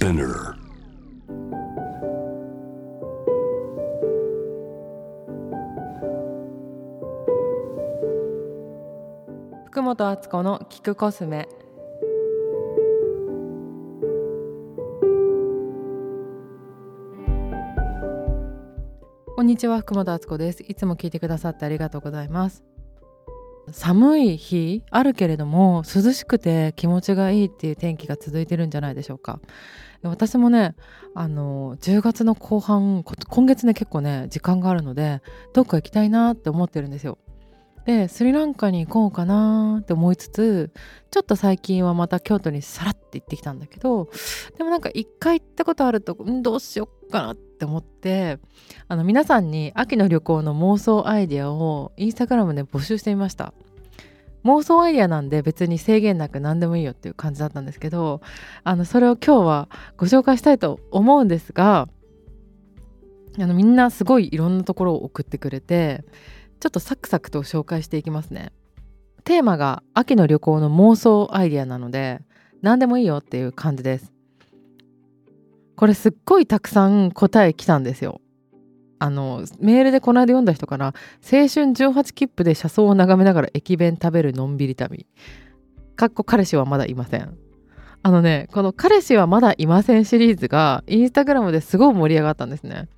Spinner. 福本敦子の聞くコスメこんにちは福本敦子ですいつも聞いてくださってありがとうございます寒い日あるけれども涼しくて気持ちがいいっていう天気が続いてるんじゃないでしょうか。私もねあの10月の後半今月ね結構ね時間があるのでどっか行きたいなって思ってるんですよ。でスリランカに行こうかなって思いつつちょっと最近はまた京都にさらって行ってきたんだけどでもなんか一回行ったことあるとどうしよっかなって思ってあの皆さんに秋の旅行の妄想アイデアをインスタグラムで募集してみました。妄想アイデアなんで別に制限なく何でもいいよっていう感じだったんですけどあのそれを今日はご紹介したいと思うんですがあのみんなすごいいろんなところを送ってくれてちょっとサクサクと紹介していきますね。テーマが秋の旅行の妄想アイディアなので何でもいいよっていう感じです。これすっごいたくさん答え来たんですよ。あのメールでこの間読んだ人から「青春18切符で車窓を眺めながら駅弁食べるのんびり旅」かっこ彼氏はまだいません。あのねこの「彼氏はまだいません」シリーズがインスタグラムですごい盛り上がったんですね。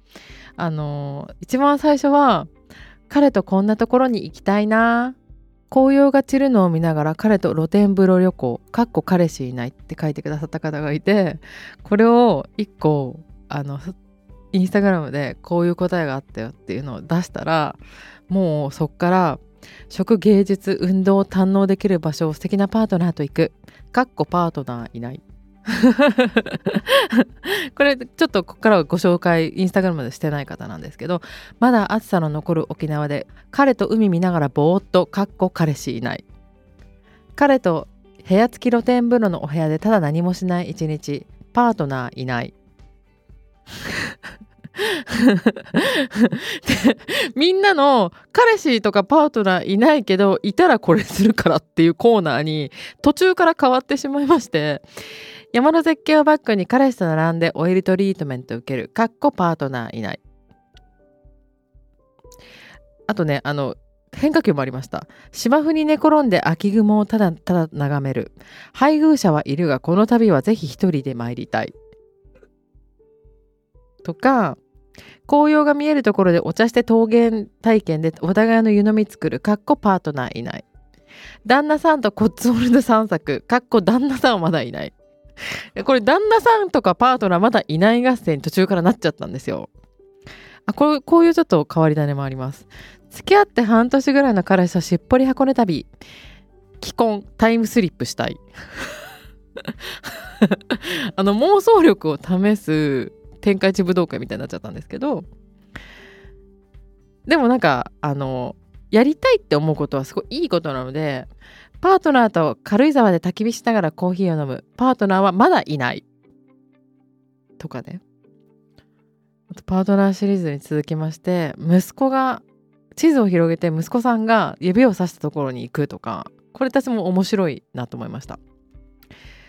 あの一番最初は彼とこんなところに行きたいな。紅葉が散るのを見ながら彼と露天風呂旅行かっこ彼氏いないって書いてくださった方がいてこれを1個あのインスタグラムでこういう答えがあったよっていうのを出したらもうそっから食芸術運動を堪能できる場所を素敵なパートナーと行く。かっこパートナーいない。これちょっとここからはご紹介インスタグラムでしてない方なんですけどまだ暑さの残る沖縄で彼と海見ながらぼーっとかっこ彼氏いない。彼と部屋付き露天風呂のお部屋でただ何もしない一日パートナーいない。みんなの彼氏とかパートナーいないけどいたらこれするからっていうコーナーに途中から変わってしまいまして山の絶景をバックに彼氏と並んでオイルトリートメント受ける。かっこパートナーいない。あとねあの変化球もありました。芝生に寝転んで秋雲をただただ眺める。配偶者はいるがこの旅はぜひ一人で参りたい。とか紅葉が見えるところでお茶して桃源体験でお互いの湯飲み作る。かっこパートナーいない。旦那さんとコッツホルド散策。かっこ旦那さんはまだいない。これ旦那さんとかパートナーまだいない合戦途中からなっちゃったんですよ。あこうこういうちょっと変わり種もあります。付き合って半年ぐらいの彼氏としっぽり箱根旅既婚タイムスリップしたい あの妄想力を試す天下一武道会みたいになっちゃったんですけどでもなんかあのやりたいって思うことはすごいいいことなのでパートナーと軽井沢で焚き火しながらコーヒーを飲む。パートナーはまだいない。とかね。あとパートナーシリーズに続きまして息子が地図を広げて息子さんが指をさしたところに行くとか。これ私も面白いなと思いました。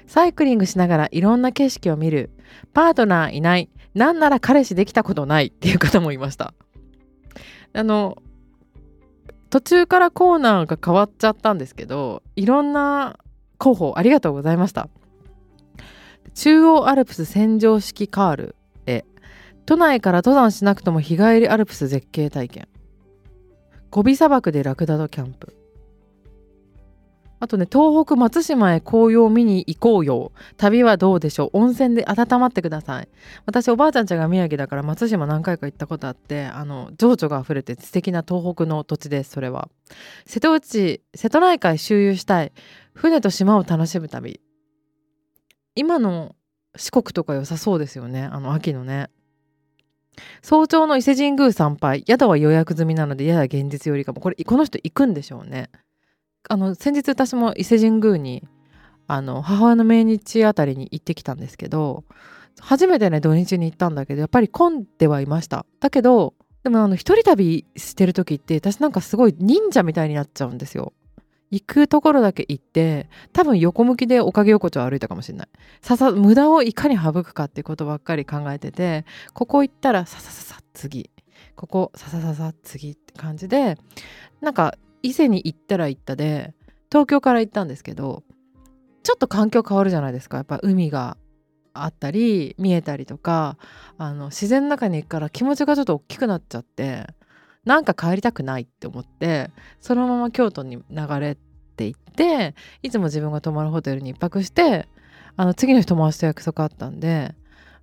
サイクリングしながらいろんな景色を見る。パートナーいない。なんなら彼氏できたことないっていう方もいました。あの途中からコーナーが変わっちゃったんですけどいろんな候補ありがとうございました。中央アルプス洗浄式カールへ。都内から登山しなくとも日帰りアルプス絶景体験。ゴビ砂漠でラクダとキャンプ。あとね東北松島へ紅葉を見に行こうよ。旅はどうでしょう。温泉で温まってください。私おばあちゃんちゃんが宮城だから松島何回か行ったことあってあの情緒が溢れて素敵な東北の土地ですそれは。瀬戸内瀬戸内海周遊したい。船と島を楽しむ旅。今の四国とか良さそうですよね。あの秋のね。早朝の伊勢神宮参拝。宿は予約済みなのでやや現実よりかも。これこの人行くんでしょうね。あの先日私も伊勢神宮にあの母親の命日あたりに行ってきたんですけど初めてね土日に行ったんだけどやっぱり混んではいました。だけどでもあの一人旅してる時って私なんかすごい忍者みたいになっちゃうんですよ。行くところだけ行って多分横向きでおかげ横丁を歩いたかもしれない。ささ無駄をいかに省くかってことばっかり考えててここ行ったらささささ次。ここささささ次って感じでなんか伊勢に行ったら行ったで東京から行ったんですけどちょっと環境変わるじゃないですか。やっぱ海があったり見えたりとかあの自然の中に行くから気持ちがちょっと大きくなっちゃってなんか帰りたくないって思ってそのまま京都に流れていっていつも自分が泊まるホテルに1泊してあの次の日友達と約束あったんで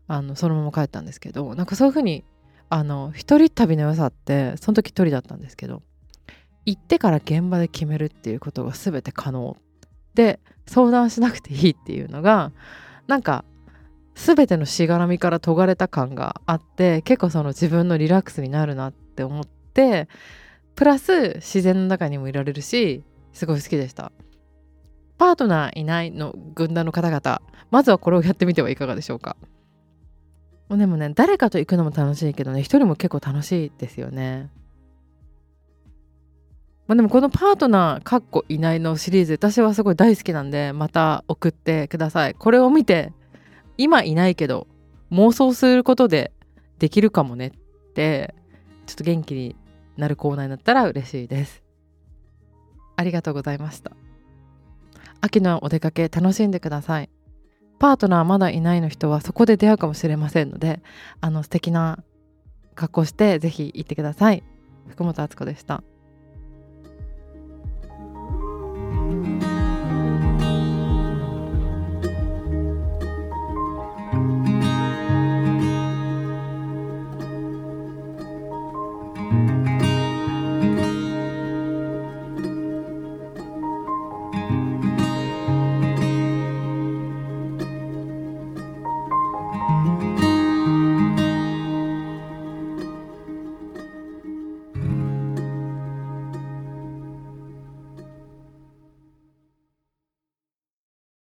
あのそのまま帰ったんですけどなんかそういう風にあの一人旅の良さってその時一人だったんですけど行ってから現場で決めるっていうことが全て可能。で相談しなくていいっていうのがなんか全てのしがらみから研がれた感があって結構その自分のリラックスになるなって思ってプラス自然の中にもいられるしすごい好きでした。パートナーいないの軍団の方々まずはこれをやってみてはいかがでしょうか。でもね誰かと行くのも楽しいけどね一人も結構楽しいですよね。まあ、でもこのパートナーかっこいないのシリーズ私はすごい大好きなんでまた送ってください。これを見て今いないけど妄想することでできるかもねってちょっと元気になるコーナーになったら嬉しいです。ありがとうございました。秋のお出かけ楽しんでください。パートナーまだいないの人はそこで出会うかもしれませんのであの素敵な格好してぜひ行ってください。福本敦子でした。